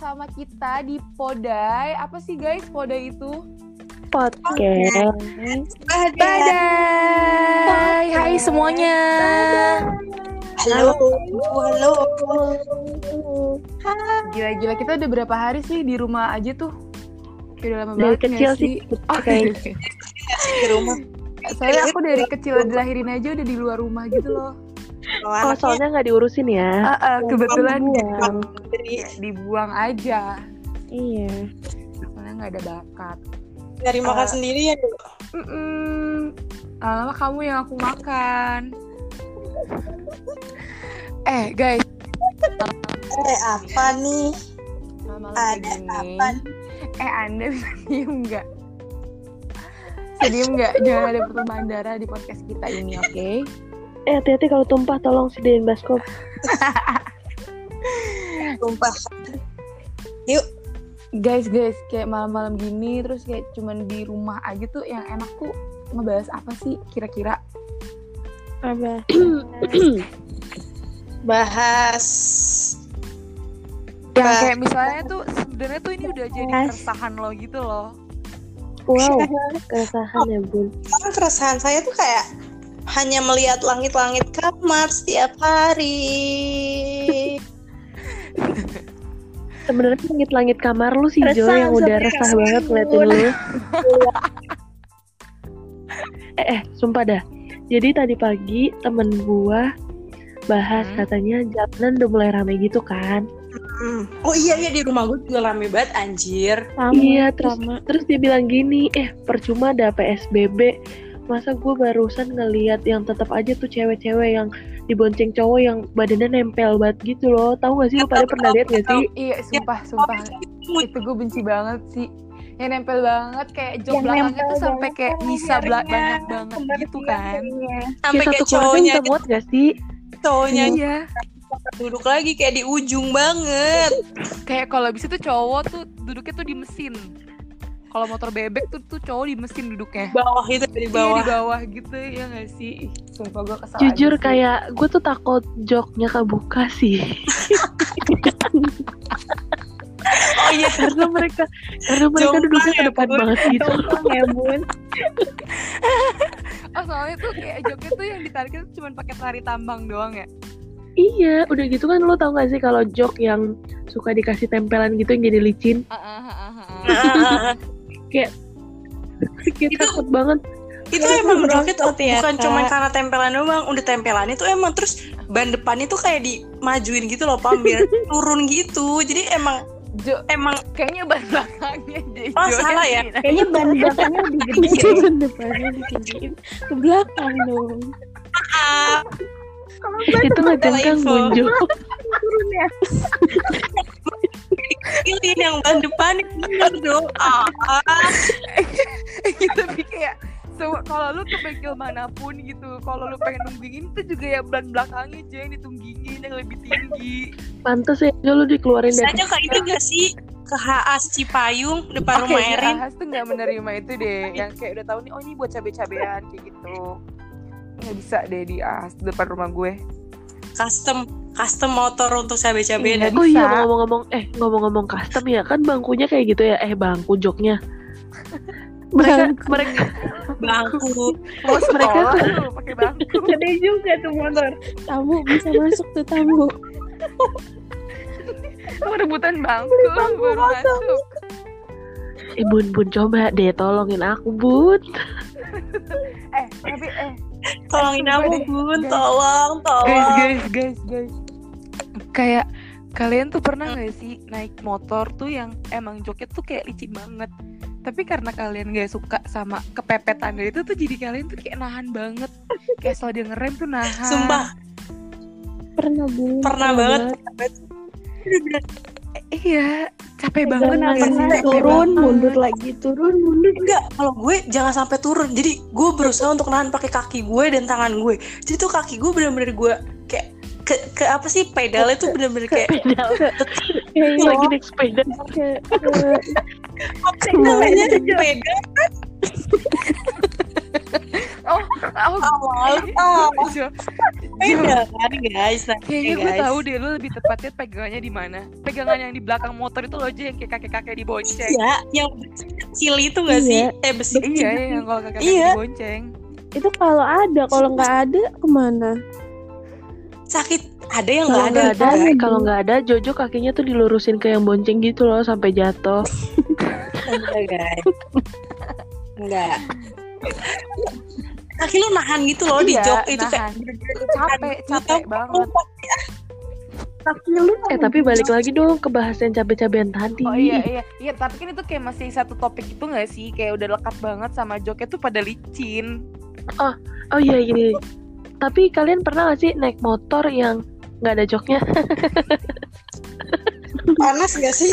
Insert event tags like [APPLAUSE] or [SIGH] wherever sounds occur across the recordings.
bersama kita di Podai. Apa sih guys Podai itu? podcast. Badai. Hai semuanya. Halo, halo. Gila-gila kita udah berapa hari sih di rumah aja tuh? Udah lama Dari banget kecil nggak sih, Oh, kayak- [LAUGHS] Di rumah. Soalnya aku dari kecil dilahirin aja udah di luar rumah gitu loh. Kalau Oh, anaknya soalnya nggak diurusin ya. Ah, ah, kebetulan Buang. dari, dibuang aja. Iya. Soalnya nggak ada bakat. dari makan Eh. sendiri ya. Mm-mm. Lama kamu yang aku makan. [LAUGHS] Eh guys, Eh, apa nih? malam Ada apa? Eh anda bisa [LAUGHS] diem nggak? Diem nggak? Jangan ada pertumpahan darah di podcast kita ini, oke? Eh hati-hati kalau tumpah tolong sediain baskom. [LAUGHS] Sumpah. Yuk, Guys, guys, kayak malam-malam gini terus kayak cuman di rumah aja tuh yang enak tuh ngebahas apa sih kira-kira? Apa? [CLEARS THROAT] bahas Yang Bah- kayak misalnya tuh sebenarnya tuh ini udah jadi keresahan lo gitu loh. Wow, keresahan ya bun. sekarang keresahan saya tuh kayak hanya melihat langit-langit kamar setiap hari. Sebenarnya langit-langit kamar lu sih Jo yang udah resah banget ngeliatin lu. eh, eh, sumpah dah. Jadi tadi pagi temen gua bahas Hmm. katanya jalanan udah mulai rame gitu kan. Hmm. Oh iya iya di rumah gue juga rame banget anjir. Sama, iya, terus terus dia bilang gini, eh percuma ada PSBB. Masa gue barusan ngeliat yang tetap aja tuh cewek-cewek yang dibonceng cowok yang badannya nempel banget gitu loh. Tahu gak sih lu pada pernah lihat gak sih? Iya, sumpah, sumpah. Itu gue benci banget sih. Yang nempel banget kayak jok Yang belakangnya tuh sampai banget kayak bisa banyak banget gitu kan. Sampai Kayak cowoknya bisa muat gak sih? cowoknya Iya. duduk lagi kayak di ujung banget. Kayak kalau bisa tuh cowok tuh duduknya tuh di mesin. Kalau motor bebek tuh tuh cowok di mesin duduknya. Bawah itu dari Iya, bawah. di bawah gitu ya gak sih? Ih, Sumpah gue kesal Jujur aja sih. kayak gue tuh takut joknya kebuka sih. [LAUGHS] Oh iya. karena mereka karena mereka duduknya ke ya, depan Bun. banget gitu. Ya bun. Oh soalnya tuh kayak joknya tuh yang ditariknya tuh cuma pakai tari tambang doang ya. Iya, udah gitu kan lo tau gak sih kalau jok yang suka dikasih tempelan gitu yang jadi licin, [LAUGHS] kayak Itu- takut banget. itu Ya, emang joknya tuh ya, bukan cuma karena tempelan doang, udah tempelan itu emang terus ban depannya tuh kayak dimajuin gitu loh, pam biar [LAUGHS] turun gitu. Jadi emang Jo, emang kayaknya ban belakangnya jadi Oh, salah ya? Kayaknya ban belakangnya lebih gede. [LAUGHS] Depan depannya ditinggiin. Ke belakang dong. ah, itu ngejengkang info. bunjo. [LAUGHS] Turun ya. Ini yang ban depan dong. Ah, gitu tapi kayak so, kalau lu ke bengkel mana pun gitu kalau lu pengen nunggingin itu juga ya ban belakangnya aja yang ditunggingin yang lebih tinggi. Pantes ya lu dikeluarin dari aja kayak ini gak sih? Ke HAS Cipayung depan rumah Kayaknya Erin. Ahas tuh nggak menerima itu deh yang kayak udah tahu nih oh ini buat cabe-cabean kayak gitu. Nggak bisa deh di Ahas depan rumah gue. Custom custom motor untuk cabe-cabean. Iya. Oh iya ngomong-ngomong eh ngomong-ngomong custom ya kan bangkunya kayak gitu ya eh bangku joknya mereka [LAUGHS] mereka Bangku. Mereka sekolah tuh- tuh [LAUGHS] pakai bangku Gede juga tuh motor. Tamu bisa masuk tuh tamu. Mau [LAUGHS] rebutan bangku baru masuk eh bun bun coba deh tolongin aku bun eh tapi eh Tolongin aku deh, bun, guys. tolong, guys tolong. guys guys guys kayak kalian tuh pernah nggak sih naik motor tuh yang emang joknya tuh kayak licin banget tapi karena kalian gak suka sama kepepetan itu tuh jadi kalian tuh kayak nahan banget kayak selalu dia ngerem tuh nahan Sumpah, Pernah bun. pernah banget. Eh, [LAUGHS] iya capek banget sih? pernah Capek turun banget. mundur lagi turun mundur. Enggak, kalau gue jangan sampai turun. Jadi gue berusaha untuk nahan pakai kaki gue dan tangan gue. Jadi tuh kaki gue bener-bener gue ke, ke apa sih? Pedalnya tuh bener-bener kayak pedal. [LAUGHS] Lagi naik sepeda. Apa sih namanya pedal oh oh Awal Jo, Jo, Beda kan guys. Nah, kayaknya gue guys. tahu deh lu lebih tepatnya pegangannya di mana. Pegangan yang di belakang motor itu loh aja yang kayak kakek-kakek dibonceng Iya, yang kecil itu gak sih? Iya. Eh besi iya iya, yang kalau kakek-kakek Iya. dibonceng Itu kalau ada, kalau nggak ada ke mana? Sakit. Ada yang nggak ada. ada, kalau nggak ada, Jojo kakinya tuh dilurusin ke yang bonceng gitu loh sampai jatuh. [LAUGHS] Enggak guys. Enggak. Kaki lu nahan gitu loh di Iya, jok itu kayak capek capek banget Kaki lu Eh tapi balik lagi dong ke bahasan cabe-cabean tadi. Oh iya iya iya tapi kan itu kayak masih satu topik itu gak sih kayak udah lekat banget sama joknya tuh pada licin. Oh iya gini. Tapi kalian pernah gak sih naik motor yang nggak ada joknya? [LAUGHS] panas gak sih?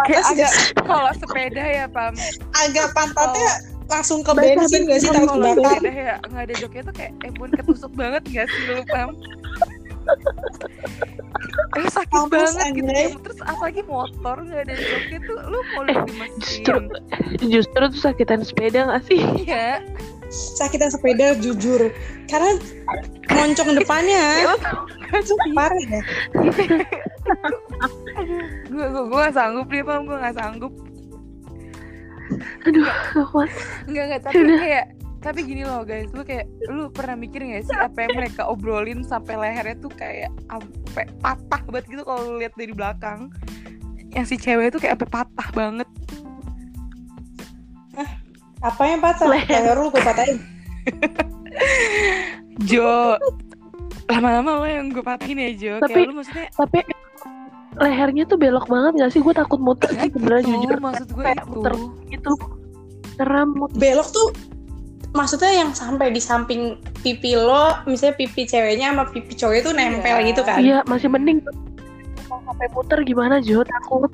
Kayak Panas agak gak? kalau sepeda ya pam. Agak pantatnya langsung ke bensin gak sih? Kalau Takut bakar. sepeda ya nggak ada joknya tuh kayak eh bun ketusuk banget gak sih lu pam? Eh sakit Mampus, banget gitu ya. Terus apalagi motor nggak ada joknya tuh lu mau lu Justru, dimasukin. justru tuh sakitan sepeda gak sih? Iya. Sakitan sepeda jujur. Karena moncong depannya. Sih? [LAUGHS] Parah ya. [LAUGHS] Gue gue gue gak sanggup dia pam gue gak sanggup. Aduh, kuat. Enggak enggak tapi kayak tapi gini loh guys, lu kayak lu pernah mikir gak sih apa yang mereka obrolin sampai lehernya tuh kayak sampai patah banget gitu kalau lu lihat dari belakang. Yang si cewek itu kayak sampai patah banget. Apa yang patah? Leher. Lu gue patahin. [LAUGHS] Jo, lama-lama lo yang gue patahin ya Jo. Tapi- kayak lu maksudnya Tapi lehernya tuh belok banget gak sih? Gue takut muter sih sebenarnya itu, jujur. maksud gue Kayak itu. muter gitu. Muter. Belok tuh maksudnya yang sampai di samping pipi lo, misalnya pipi ceweknya sama pipi cowoknya tuh nempel Iya. gitu kan. Iya, masih mending. Kalau sampai muter gimana Jo? Takut.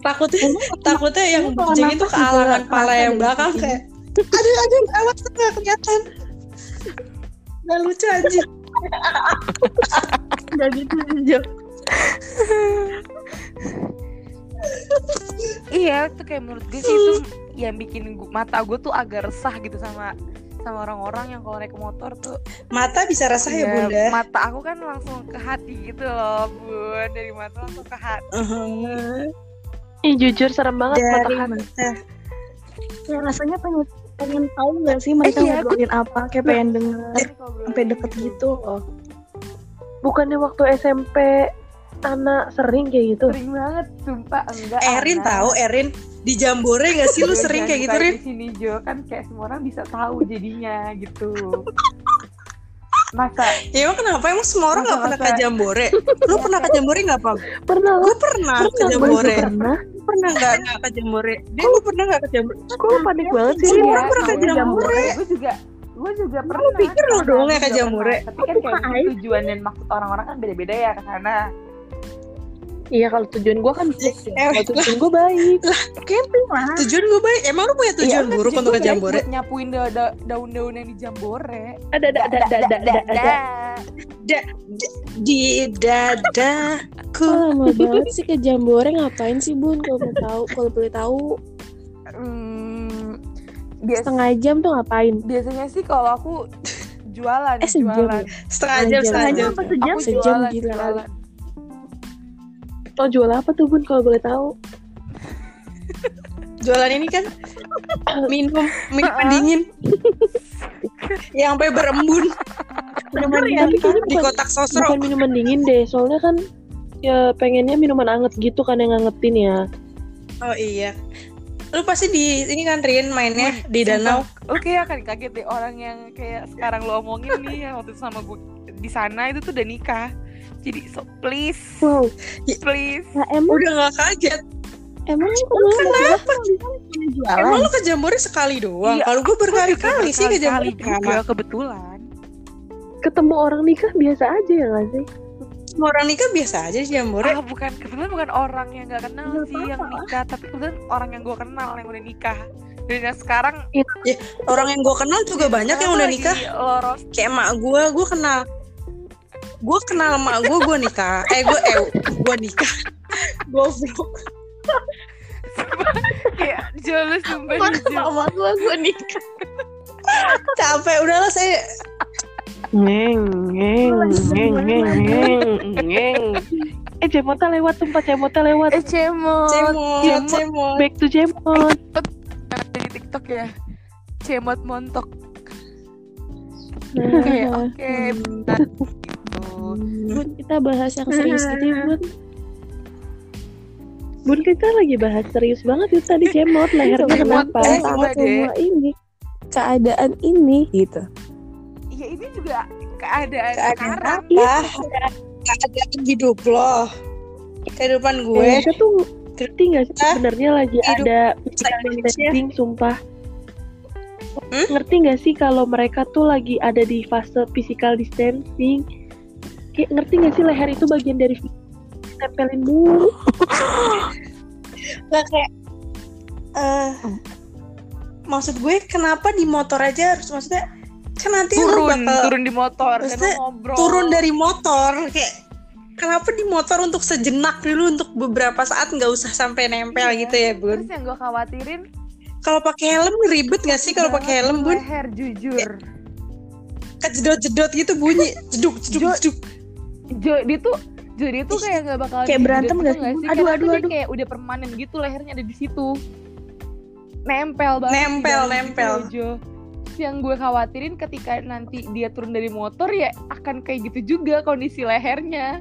Takutnya takutnya yang bonceng itu kealangan pala yang belakang kayak aduh aduh awas nggak kelihatan. Nggak lucu anjir. Udah [LAUGHS] gitu Jo. Iya, itu kayak menurut gue sih itu yang bikin gua- mata gue tuh agak resah gitu sama sama orang-orang yang kalau naik motor tuh Mata bisa resah ya Iya, bunda. mata aku kan langsung ke hati gitu loh bun dari mata langsung ke hati Uh-huh. Ih, jujur serem banget mata Dari hati. mata. Ya rasanya pengen pengen tahu nggak sih mereka iya, ngobrolin apa? Kayak pengen denger sampai deket gitu loh. Bukannya waktu SMP anak sering kayak gitu? sering banget sumpah enggak Erin tahu Erin di Jambore gak sih lu Jo, sering kayak gitu Rin? di sini Jo kan kayak semua orang bisa tahu jadinya gitu [LAUGHS] masa Ya emang kenapa emang semua orang nggak pernah ke Jambore? Lu pernah ke Jambore nggak Pam? Pernah Gue pernah ke Jambore. pernah. Pernah nggak nggak ke Jambore? Dia gue pernah nggak ke Jambore? Lu panik banget sih? Semua orang pernah ke Jambore. gue juga gue juga pernah pikir lu Karena doang gue ya ke Jambore? tapi kan kayak gitu tujuan dan maksud orang-orang kan beda-beda ya ke sana Iya kalau tujuan gue kan baik ya. Eh, Kalau tujuan gue baik. Camping lah. Tujuan gue baik. Emang lu punya tujuan Iya, buruk tujuan untuk ke Jambore? buat nyapuin da- da- daun-daun yang di Jambore Ada ada ada ada ada ada. ada. Di dadaku. Oh, lama banget sih ke Jambore ngapain sih Bun kalau mau tahu kalau boleh tahu Hmm, bias- setengah jam tuh ngapain? biasanya sih kalau aku jualan Eh, sejam jualan ya? Setengah jam, setengah jam. apa sejam? aku Sejam jualan, gila jualan. Lo jual apa tuh bun kalau boleh tahu? [LAUGHS] Jualan ini kan minum minuman dingin. Yang sampai berembun. Minuman ya, dingin tapi kayaknya di kotak sosro. Bukan minuman dingin deh, soalnya kan ya pengennya minuman anget gitu kan yang ngangetin ya. Oh iya. Lu pasti di ini kan Rin mainnya di danau. Lu kayak akan kaget deh orang yang kayak sekarang lo omongin nih yang waktu itu sama gue di sana itu tuh udah nikah. Jadi so please, Wow. please. Nah, emang Udah gak kaget. emang lu kenapa? Jualan. Emang lu ke Jambore sekali doang? Iya, Kalau gue berkali-kali sih ke Jambore. juga kebetulan. Ketemu orang nikah biasa aja ya gak sih? Orang nikah biasa aja di Jambore. Ah bukan kebetulan bukan orang yang nggak kenal Nggak sih yang nikah, tapi kebetulan orang yang gue kenal yang udah nikah. Dan yang sekarang Orang yang gue kenal juga banyak yang udah nikah. Loros Kayak emak gue, gue kenal. Gue kenal emak gue, gue nikah. Eh gue, eh gue nikah. Goblok. kayak jelas sumpah. Sama gua gua nikah. capek udahlah saya Ngeng, ngeng, ngeng, ngeng, ngeng, ngeng. Eh, Cemota lewat tempat Cemota lewat. Eh cemot. cemot Cemot. cemot Back to Cemot. Di TikTok ya. Cemot montok. Nah, Kayak oke. Gitu. Bun, kita bahas yang serius gitu ya, Bun. [LAUGHS] Bun kita lagi bahas serius banget itu tadi Cemot lehernya kenapa? eh. Sama semua ini keadaan ini gitu. Iya ini juga keadaan, keadaan sekarang. apa keadaan hidup lo kehidupan gue Mereka tuh ngerti gak sih sebenarnya lagi Hidup ada distancing sumpah Hmm? ngerti gak sih kalau mereka tuh lagi ada di fase physical distancing kayak ngerti gak sih leher itu bagian dari tempelin mulu Nggak kayak eh maksud gue kenapa di motor aja harus maksudnya kan nanti lu Turun, bakal turun di motor, Maksudnya, kan ngobrol. turun dari motor kayak kenapa di motor untuk sejenak dulu untuk beberapa saat nggak usah sampai nempel Iya. gitu ya bun Terus yang gue khawatirin kalau pakai helm ribet nggak sih kalau pakai helm bun leher jujur. kejedot jedot gitu bunyi jeduk jeduk jeduk Jo, dia tuh Jo, dia tuh kayak gak bakal Kayak berantem nggak gitu sih? nggak Aduh, Karena aduh, aduh. kayak udah permanen gitu lehernya ada di situ. Nempel banget. Nempel, nempel. gitu, yang gue khawatirin ketika nanti dia turun dari motor ya akan kayak gitu juga kondisi lehernya.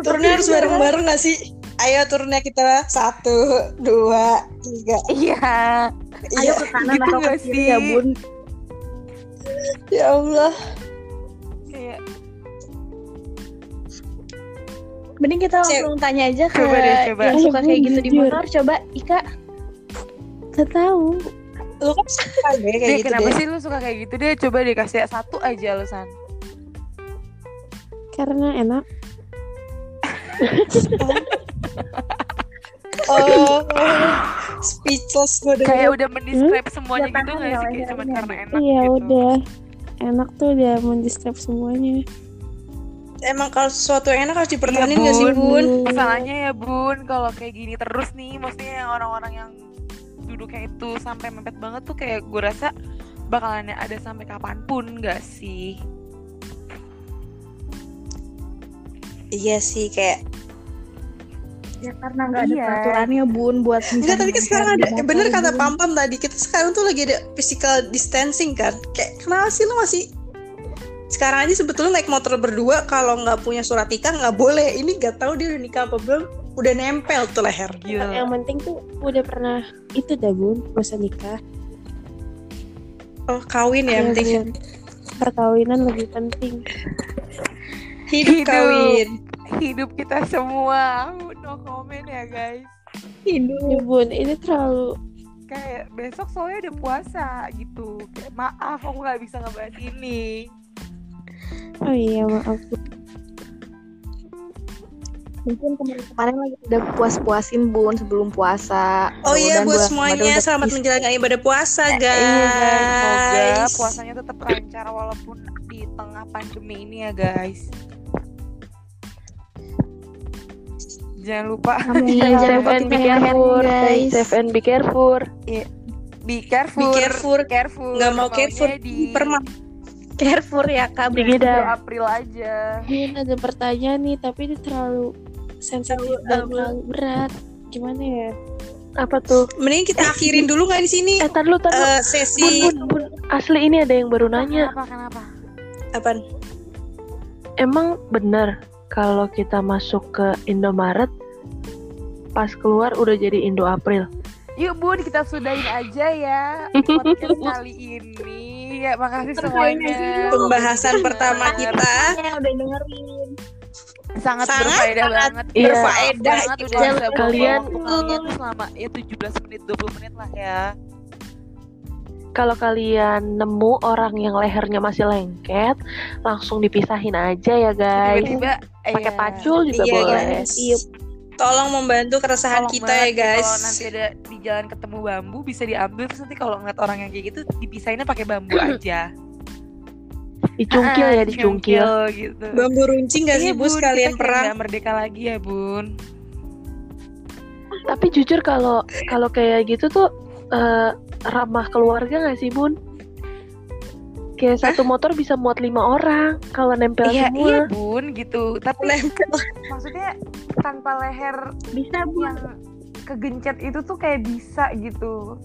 turunnya harus bareng bareng nggak sih ayo turunnya kita satu dua tiga Iya. iya ke kanan gitu atau ke nggak kiri ya, Bun. ya Allah Mending kita langsung tanya aja ke Coba deh, coba. yang suka kayak gitu di motor. Coba Ika. Gak tahu. lu kan suka deh kayak Deh, gitu kenapa deh sih lu suka kayak gitu deh? Coba deh kasih satu aja alasan. Karena enak. [LAUGHS] oh, speechless gue deh Kayak udah mendescribe semuanya Ya, gitu nggak ya sih? Kayak lehernya. cuma karena enak Iya gitu. udah. Enak tuh udah mendescribe semuanya. Emang kalau sesuatu yang enak harus dipertahankan Iya, gak sih Bun. Masalahnya ya bun, kalau kayak gini terus nih, maksudnya yang orang-orang yang duduknya itu sampai mepet banget tuh kayak gue rasa bakalan ada sampai kapan pun nggak sih? iya sih kayak Ya karena nggak ada Iya. peraturannya bun buat Enggak, tapi kan sekarang ada, bener kata Pam Pam tadi, kita sekarang tuh lagi ada physical distancing kan. Kayak kenapa sih lu masih sekarang aja sebetulnya naik motor berdua kalau nggak punya surat nikah nggak boleh. Ini nggak tahu dia udah nikah apa belum, udah nempel tuh leher. Gila. Yang penting tuh udah pernah itu dah bun, usah nikah. Oh kawin ya, Iya, penting Bun. Perkawinan lebih penting. hidup, Hidup. kawin. Hidup kita semua, no comment ya guys. Ya bun, ini terlalu Kayak besok soalnya udah puasa gitu. Kayak maaf aku nggak bisa ngebahas ini. Oh iya maaf. Mungkin kemarin-kemarin lagi udah puas-puasin bun sebelum puasa. Oh iya buat bulan semuanya selamat menjalankan ibadah puasa Iya guys, semoga guys. puasanya tetap lancar walaupun di tengah pandemi ini ya guys. Jangan lupa Amin. [LAUGHS] Jangan lupa and be kita careful. Guys. safe and be careful. be careful, Be careful. careful. Nggak mau careful, di permak. Careful ya kak. Bulan dah. April aja. Bun ada pertanyaan nih, tapi ini terlalu sensitif dan terlalu berat. Gimana ya? Apa tuh? Mending kita akhirin dulu nggak di sini Eh, tar lu, tar lu. eh, Bun, sesi bun, bun. Asli ini ada yang baru nanya. Kenapa? Kenapa? apaan? Emang bener kalau kita masuk ke Indomaret pas keluar udah jadi Indo April. Yuk bun, kita sudahin aja ya [LAUGHS] podcast kali ini. Ya makasih semuanya. Pembahasan pertama kita Ya udah dengerin. sangat, Sangat, berfaedah sangat banget. Iya. berfaedah. banget udah Jangan bisa kalian- kalian kalian tuh selama ya 17 menit 20 menit lah ya. Kalau kalian nemu orang yang lehernya masih lengket, langsung dipisahin aja ya guys. Tiba-tiba Pakai iya. pacul juga Iya, boleh. guys. Tolong membantu keresahan Tolong kita banget ya guys. Kalau nanti ada di jalan ketemu bambu bisa diambil terus nanti kalau ngeliat orang yang kayak gitu dipisahinnya pakai bambu [CLEARS THROAT] aja. Dicungkil Ah, ya, dicungkil. gitu. Bambu runcing gak sih Iya, bu Bun, sekalian perang? merdeka lagi ya bun. Tapi jujur kalau kalau kayak gitu tuh eh, ramah keluarga gak sih bun? Kayak satu motor bisa muat lima orang kalau nempel Iya, semua. iya bun gitu. Tapi Nempel. maksudnya tanpa leher Bisa bu. yang kegencet itu tuh kayak bisa gitu.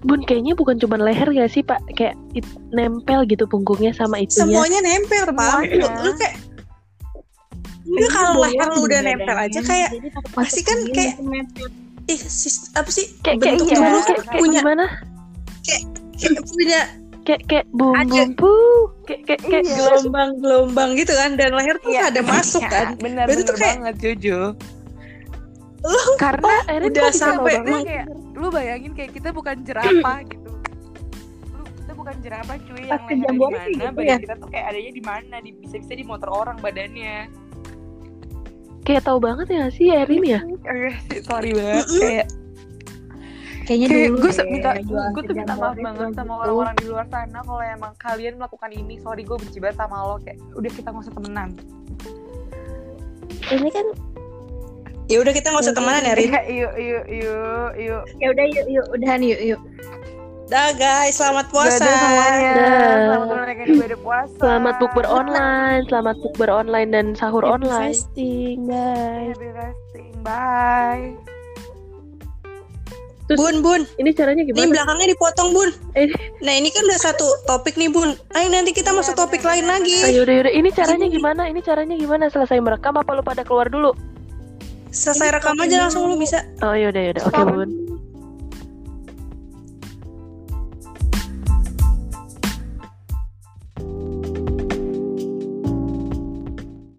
Bun kayaknya bukan cuma leher gak sih pak? Kayak it- nempel gitu punggungnya sama itunya. Semuanya nempel, Pam. Lu, lu kayak Enggak kalau leher lu udah nempel aja kayak pasti kan kayak ih sis, apa sih Kayak kayak bentuk gimana? tubuh Kayak, kan kayak punya gimana? kayak punya Kayak kayak bum bum pu. Kayak kayak kayak Iya. gelombang-gelombang gitu kan dan leher tuh Iya, ada masuk iya, kan. Bener tuh kayak- banget Jojo. karena Erin udah sampai- kayak lu bayangin kayak kita bukan jerapah gitu. Lu kita bukan jerapah cuy yang lehernya di mana, gitu badan ya? kita tuh kayak adanya di mana, di bisa-bisa di motor orang badannya. kayak tahu banget ya sih Erin ya. Oke, sih, [LAUGHS] sorry banget kayak Kayaknya kayak dulu gue minta tuh minta maaf banget sama gitu. orang-orang di luar sana kalau emang kalian melakukan ini sorry gue benci banget sama lo kayak udah kita nggak usah temenan Ini kan Ya udah kita nggak usah temenan ya, Rin. Iya, yuk yuk yuk yuk ya udah yuk yuk udahan yuk yuk. Dah guys, selamat puasa. Dadah semuanya Dah. selamat menunaikan ibadah puasa Selamat bukber online, selamat bukber online dan sahur Happy online. Fasting, bye. happy fasting bye Bun, Bun. Ini caranya Ini gimana? belakangnya dipotong, Bun. Eh. Nah, ini kan udah satu topik nih, Bun. Ayo nanti kita Iya, masuk topik benar, lain benar, lagi. Ayo udah udah. Ini caranya gimana? Ini caranya gimana? Selesai merekam apa lu pada keluar dulu? Selesai rekam aja langsung lu bisa. Oh yaudah yaudah. Oke Stop. bun.